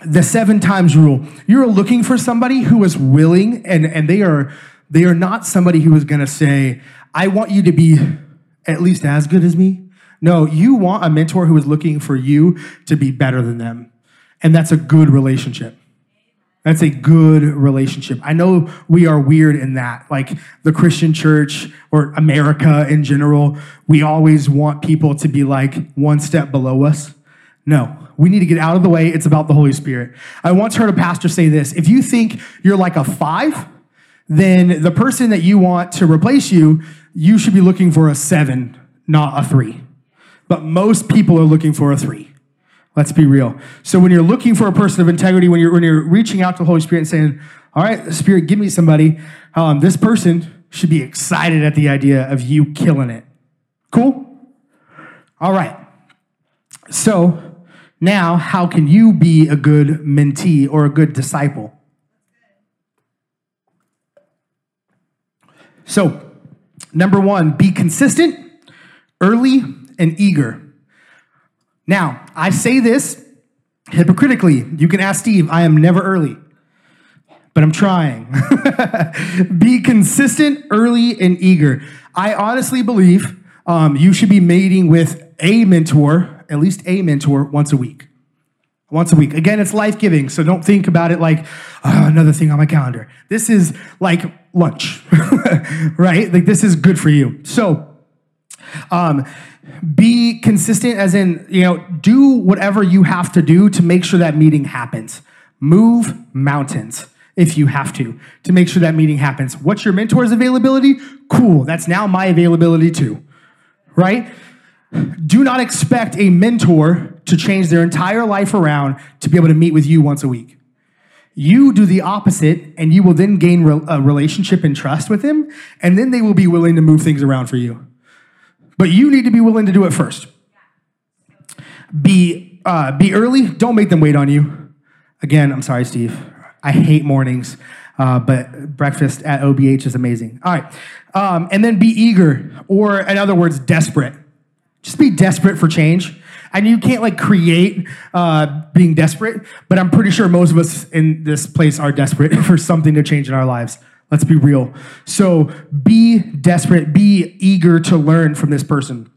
the seven times rule. You're looking for somebody who is willing and, and they are they are not somebody who is going to say, "I want you to be at least as good as me." No, you want a mentor who is looking for you to be better than them. And that's a good relationship. That's a good relationship. I know we are weird in that. Like the Christian church or America in general, we always want people to be like one step below us. No, we need to get out of the way. It's about the Holy Spirit. I once heard a pastor say this if you think you're like a five, then the person that you want to replace you, you should be looking for a seven, not a three. But most people are looking for a three. Let's be real. So when you're looking for a person of integrity, when you're when you're reaching out to the Holy Spirit and saying, "All right, Spirit, give me somebody," um, this person should be excited at the idea of you killing it. Cool. All right. So now, how can you be a good mentee or a good disciple? So, number one, be consistent, early, and eager. Now, I say this hypocritically. You can ask Steve, I am never early, but I'm trying. be consistent, early, and eager. I honestly believe um, you should be meeting with a mentor at least a mentor once a week. Once a week. Again, it's life giving, so don't think about it like oh, another thing on my calendar. This is like lunch, right? Like this is good for you. So, um, be consistent, as in, you know, do whatever you have to do to make sure that meeting happens. Move mountains if you have to, to make sure that meeting happens. What's your mentor's availability? Cool. That's now my availability too, right? Do not expect a mentor to change their entire life around to be able to meet with you once a week. You do the opposite, and you will then gain a relationship and trust with them, and then they will be willing to move things around for you. But you need to be willing to do it first. Be, uh, be early, don't make them wait on you. Again, I'm sorry, Steve. I hate mornings, uh, but breakfast at OBH is amazing. All right. Um, and then be eager, or in other words, desperate. Just be desperate for change. And you can't like create uh, being desperate, but I'm pretty sure most of us in this place are desperate for something to change in our lives. Let's be real. So be desperate, be eager to learn from this person.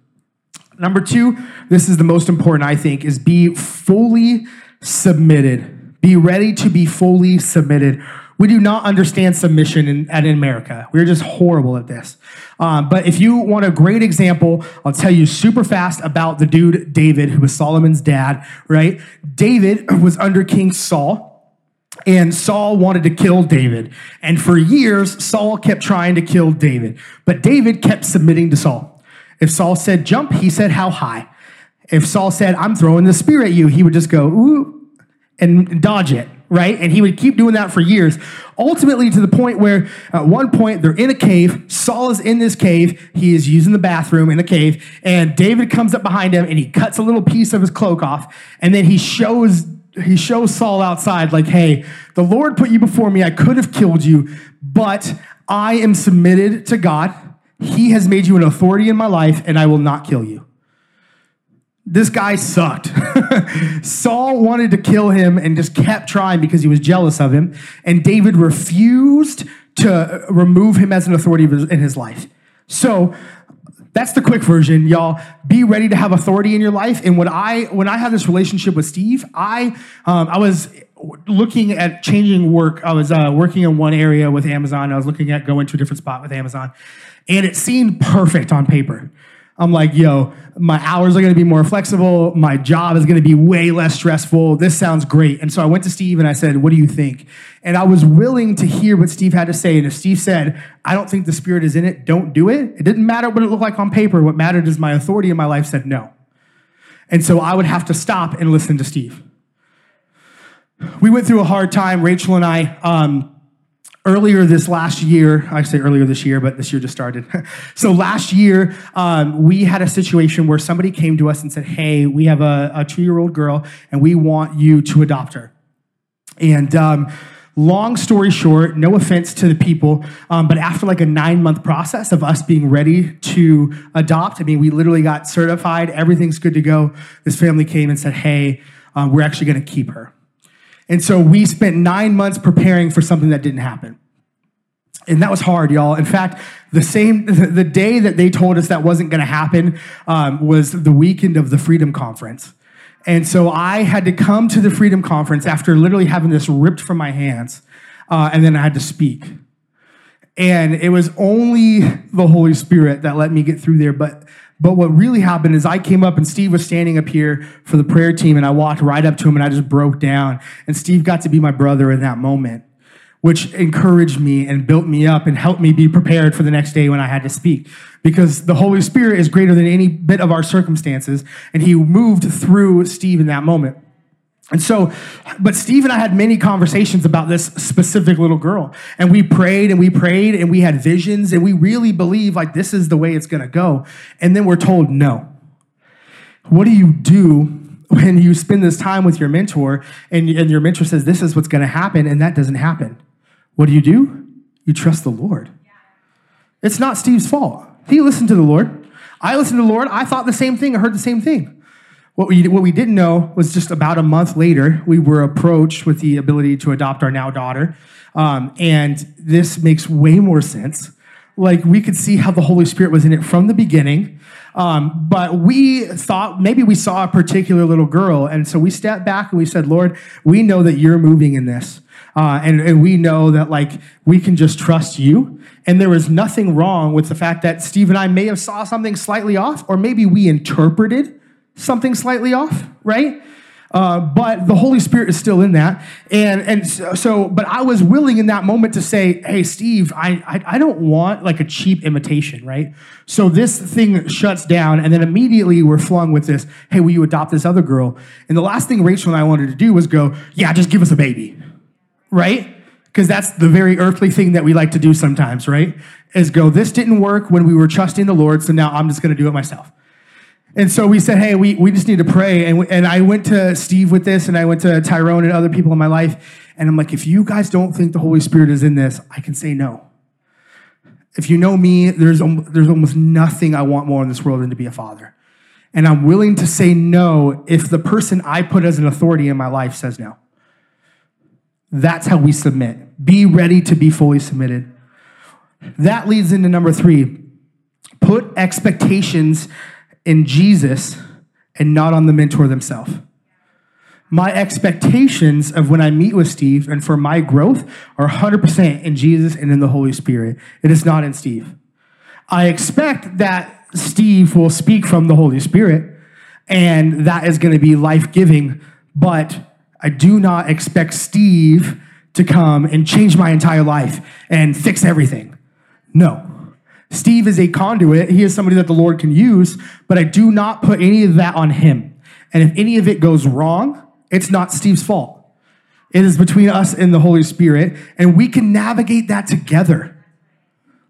Number two, this is the most important, I think, is be fully submitted. Be ready to be fully submitted. We do not understand submission in, in America. We're just horrible at this. Um, but if you want a great example, I'll tell you super fast about the dude David, who was Solomon's dad, right? David was under King Saul. And Saul wanted to kill David. And for years, Saul kept trying to kill David. But David kept submitting to Saul. If Saul said jump, he said how high. If Saul said, I'm throwing the spear at you, he would just go, ooh, and dodge it right? And he would keep doing that for years, ultimately to the point where at one point they're in a cave. Saul is in this cave. He is using the bathroom in the cave, and David comes up behind him and he cuts a little piece of his cloak off, and then he shows he shows Saul outside like, "Hey, the Lord put you before me. I could have killed you, but I am submitted to God. He has made you an authority in my life, and I will not kill you." This guy sucked. Saul wanted to kill him and just kept trying because he was jealous of him. And David refused to remove him as an authority in his life. So that's the quick version, y'all. Be ready to have authority in your life. And when I when I had this relationship with Steve, I um, I was looking at changing work. I was uh, working in one area with Amazon. I was looking at going to a different spot with Amazon, and it seemed perfect on paper. I'm like, yo, my hours are going to be more flexible. My job is going to be way less stressful. This sounds great. And so I went to Steve and I said, what do you think? And I was willing to hear what Steve had to say. And if Steve said, I don't think the spirit is in it, don't do it. It didn't matter what it looked like on paper. What mattered is my authority in my life said no. And so I would have to stop and listen to Steve. We went through a hard time, Rachel and I. Um, earlier this last year, I say earlier this year, but this year just started. so last year, um, we had a situation where somebody came to us and said, Hey, we have a, a two year old girl and we want you to adopt her. And um, long story short, no offense to the people, um, but after like a nine month process of us being ready to adopt, I mean, we literally got certified, everything's good to go. This family came and said, Hey, um, we're actually going to keep her. And so we spent nine months preparing for something that didn't happen. And that was hard, y'all. In fact, the same the day that they told us that wasn't going to happen um, was the weekend of the Freedom Conference. And so I had to come to the Freedom Conference after literally having this ripped from my hands, uh, and then I had to speak. And it was only the Holy Spirit that let me get through there. But but what really happened is I came up and Steve was standing up here for the prayer team, and I walked right up to him and I just broke down. And Steve got to be my brother in that moment, which encouraged me and built me up and helped me be prepared for the next day when I had to speak. Because the Holy Spirit is greater than any bit of our circumstances, and He moved through Steve in that moment. And so, but Steve and I had many conversations about this specific little girl. And we prayed and we prayed and we had visions and we really believe like this is the way it's going to go. And then we're told no. What do you do when you spend this time with your mentor and, and your mentor says this is what's going to happen and that doesn't happen? What do you do? You trust the Lord. It's not Steve's fault. He listened to the Lord. I listened to the Lord. I thought the same thing. I heard the same thing. What we, what we didn't know was just about a month later, we were approached with the ability to adopt our now daughter. Um, and this makes way more sense. Like we could see how the Holy Spirit was in it from the beginning. Um, but we thought maybe we saw a particular little girl. And so we stepped back and we said, Lord, we know that you're moving in this. Uh, and, and we know that like we can just trust you. And there was nothing wrong with the fact that Steve and I may have saw something slightly off, or maybe we interpreted something slightly off, right? Uh, but the Holy Spirit is still in that. And, and so, but I was willing in that moment to say, hey, Steve, I, I, I, don't want like a cheap imitation, right? So this thing shuts down, and then immediately we're flung with this, hey, will you adopt this other girl? And the last thing Rachel and I wanted to do was go, yeah, just give us a baby, right? Because that's the very earthly thing that we like to do sometimes, right? Is go, this didn't work when we were trusting the Lord, so now I'm just gonna do it myself. And so we said, hey, we, we just need to pray. And, and I went to Steve with this, and I went to Tyrone and other people in my life. And I'm like, if you guys don't think the Holy Spirit is in this, I can say no. If you know me, there's, there's almost nothing I want more in this world than to be a father. And I'm willing to say no if the person I put as an authority in my life says no. That's how we submit. Be ready to be fully submitted. That leads into number three put expectations in Jesus and not on the mentor themselves. My expectations of when I meet with Steve and for my growth are 100% in Jesus and in the Holy Spirit. It is not in Steve. I expect that Steve will speak from the Holy Spirit and that is going to be life giving, but I do not expect Steve to come and change my entire life and fix everything. No. Steve is a conduit. He is somebody that the Lord can use, but I do not put any of that on him. And if any of it goes wrong, it's not Steve's fault. It is between us and the Holy Spirit, and we can navigate that together.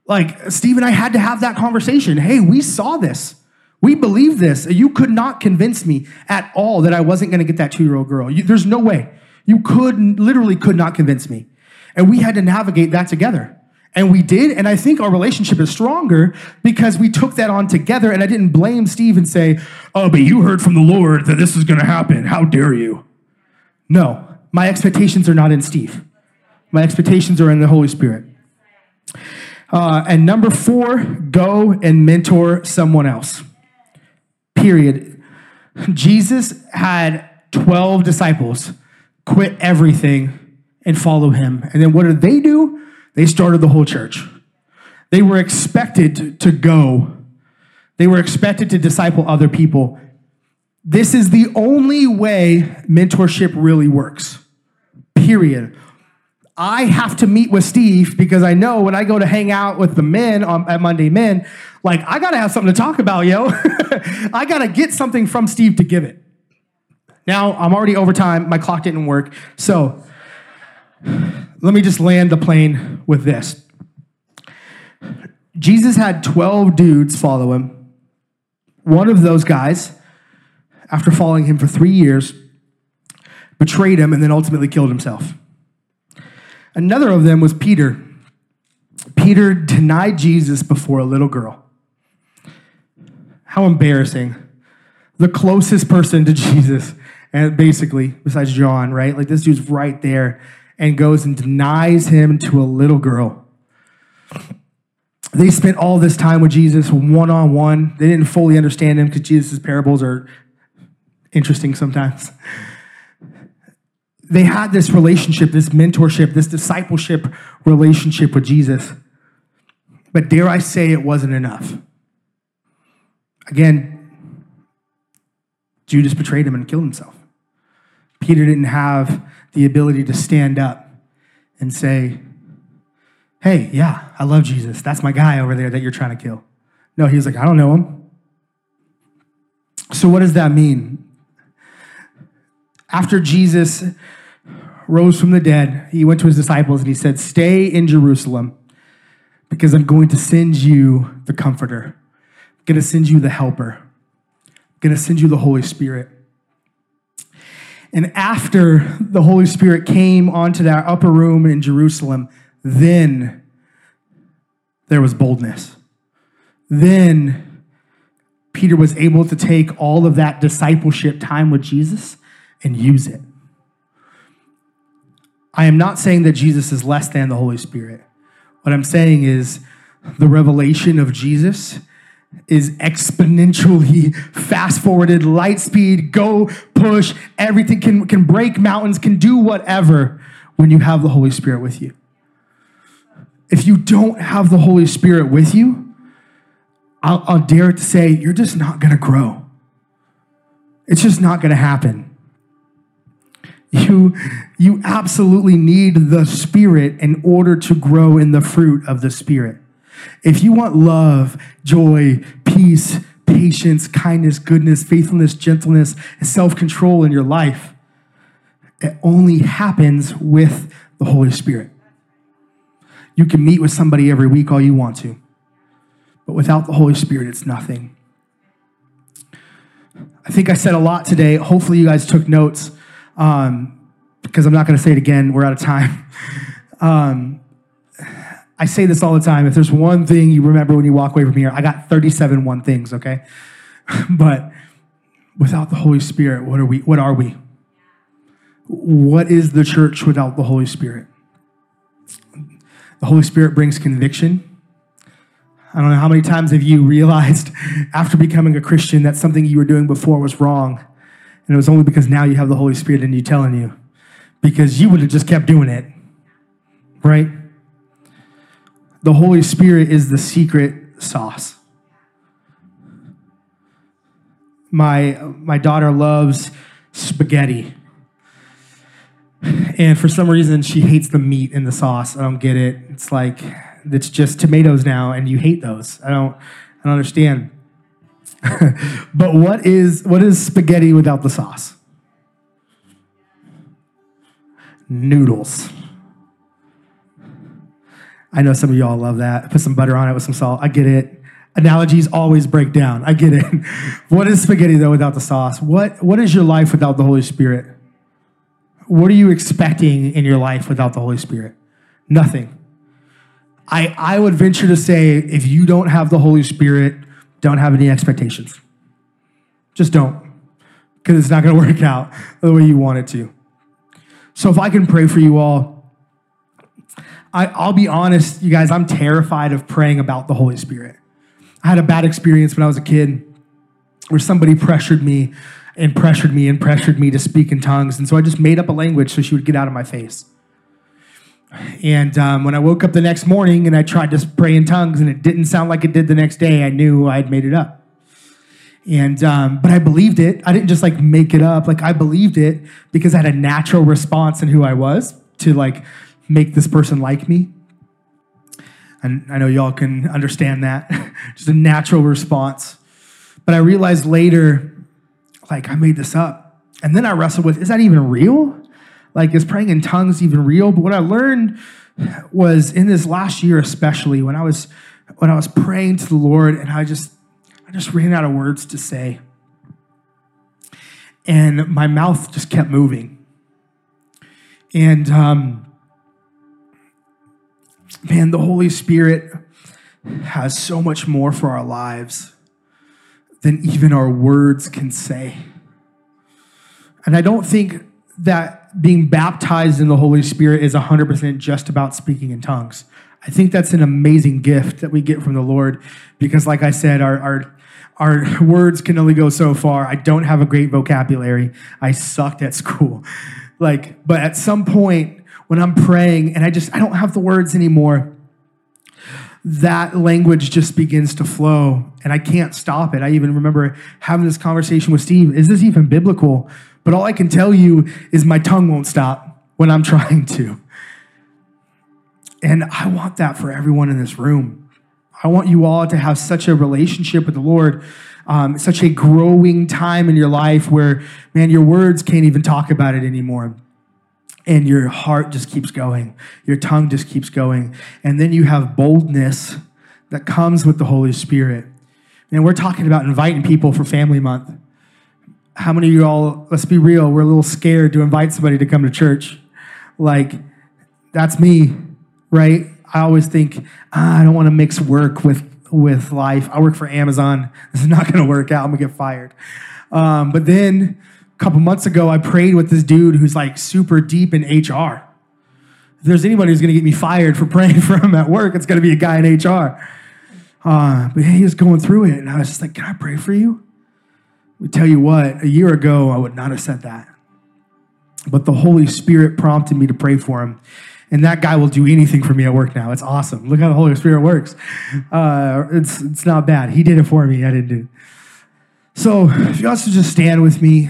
Like, Steve and I had to have that conversation. Hey, we saw this. We believe this. You could not convince me at all that I wasn't going to get that two year old girl. You, there's no way. You could, literally, could not convince me. And we had to navigate that together. And we did, and I think our relationship is stronger because we took that on together. And I didn't blame Steve and say, Oh, but you heard from the Lord that this is going to happen. How dare you? No, my expectations are not in Steve, my expectations are in the Holy Spirit. Uh, and number four, go and mentor someone else. Period. Jesus had 12 disciples quit everything and follow him. And then what did they do? They started the whole church. They were expected to go, they were expected to disciple other people. This is the only way mentorship really works. Period. I have to meet with Steve because I know when I go to hang out with the men on, at Monday Men, like I gotta have something to talk about, yo. I gotta get something from Steve to give it. Now I'm already over time. My clock didn't work. So let me just land the plane with this. Jesus had 12 dudes follow him. One of those guys, after following him for three years, betrayed him and then ultimately killed himself. Another of them was Peter. Peter denied Jesus before a little girl. How embarrassing. The closest person to Jesus, and basically, besides John, right? Like this dude's right there and goes and denies him to a little girl. They spent all this time with Jesus one on one. They didn't fully understand him because Jesus' parables are interesting sometimes they had this relationship, this mentorship, this discipleship relationship with Jesus. But dare I say it wasn't enough. Again, Judas betrayed him and killed himself. Peter didn't have the ability to stand up and say, Hey, yeah, I love Jesus. That's my guy over there that you're trying to kill. No, he was like, I don't know him. So, what does that mean? After Jesus rose from the dead, he went to his disciples and he said, Stay in Jerusalem because I'm going to send you the Comforter. I'm going to send you the Helper. I'm going to send you the Holy Spirit. And after the Holy Spirit came onto that upper room in Jerusalem, then there was boldness. Then Peter was able to take all of that discipleship time with Jesus and use it. I am not saying that Jesus is less than the Holy Spirit. What I'm saying is the revelation of Jesus is exponentially fast forwarded, light speed, go, push, everything can, can break mountains, can do whatever when you have the Holy Spirit with you. If you don't have the Holy Spirit with you, I'll, I'll dare to say you're just not going to grow. It's just not going to happen. You, you absolutely need the Spirit in order to grow in the fruit of the Spirit. If you want love, joy, peace, patience, kindness, goodness, faithfulness, gentleness, and self control in your life, it only happens with the Holy Spirit. You can meet with somebody every week all you want to, but without the Holy Spirit, it's nothing. I think I said a lot today. Hopefully, you guys took notes um, because I'm not going to say it again. We're out of time. Um, I say this all the time. If there's one thing you remember when you walk away from here, I got 37 one things, okay? but without the Holy Spirit, what are we? What are we? What is the church without the Holy Spirit? The Holy Spirit brings conviction. I don't know how many times have you realized after becoming a Christian that something you were doing before was wrong and it was only because now you have the Holy Spirit in you telling you, because you would have just kept doing it, right? The Holy Spirit is the secret sauce. My, my daughter loves spaghetti. And for some reason, she hates the meat in the sauce. I don't get it. It's like, it's just tomatoes now, and you hate those. I don't, I don't understand. but what is what is spaghetti without the sauce? Noodles. I know some of y'all love that. Put some butter on it with some salt. I get it. Analogies always break down. I get it. what is spaghetti though without the sauce? What what is your life without the Holy Spirit? What are you expecting in your life without the Holy Spirit? Nothing. I, I would venture to say if you don't have the Holy Spirit, don't have any expectations. Just don't, because it's not going to work out the way you want it to. So, if I can pray for you all, I, will be honest, you guys, I'm terrified of praying about the Holy Spirit. I had a bad experience when I was a kid where somebody pressured me and pressured me and pressured me to speak in tongues. And so I just made up a language so she would get out of my face. And um, when I woke up the next morning and I tried to pray in tongues and it didn't sound like it did the next day, I knew I had made it up. And um, but I believed it. I didn't just like make it up. Like I believed it because I had a natural response in who I was to like make this person like me. And I know y'all can understand that. Just a natural response. But I realized later, like, I made this up. And then I wrestled with, is that even real? Like, is praying in tongues even real? But what I learned was in this last year, especially when I was when I was praying to the Lord, and I just I just ran out of words to say. And my mouth just kept moving. And um, man, the Holy Spirit has so much more for our lives than even our words can say. And I don't think that being baptized in the Holy Spirit is 100% just about speaking in tongues. I think that's an amazing gift that we get from the Lord because, like I said, our, our, our words can only go so far. I don't have a great vocabulary. I sucked at school. Like, but at some point when I'm praying and I just I don't have the words anymore, that language just begins to flow and I can't stop it. I even remember having this conversation with Steve. Is this even biblical? But all I can tell you is my tongue won't stop when I'm trying to. And I want that for everyone in this room. I want you all to have such a relationship with the Lord, um, such a growing time in your life where, man, your words can't even talk about it anymore. And your heart just keeps going, your tongue just keeps going. And then you have boldness that comes with the Holy Spirit. And we're talking about inviting people for Family Month. How many of you all, let's be real, we're a little scared to invite somebody to come to church? Like, that's me right? I always think ah, I don't want to mix work with with life. I work for Amazon. This is not going to work out. I'm gonna get fired. Um, but then a couple months ago, I prayed with this dude who's like super deep in HR. If there's anybody who's going to get me fired for praying for him at work, it's going to be a guy in HR. Uh, but he was going through it, and I was just like, "Can I pray for you?" We tell you what, a year ago, I would not have said that, but the Holy Spirit prompted me to pray for him. And that guy will do anything for me at work now. It's awesome. Look how the Holy Spirit works. Uh, it's, it's not bad. He did it for me. I didn't do it. So if you also just stand with me.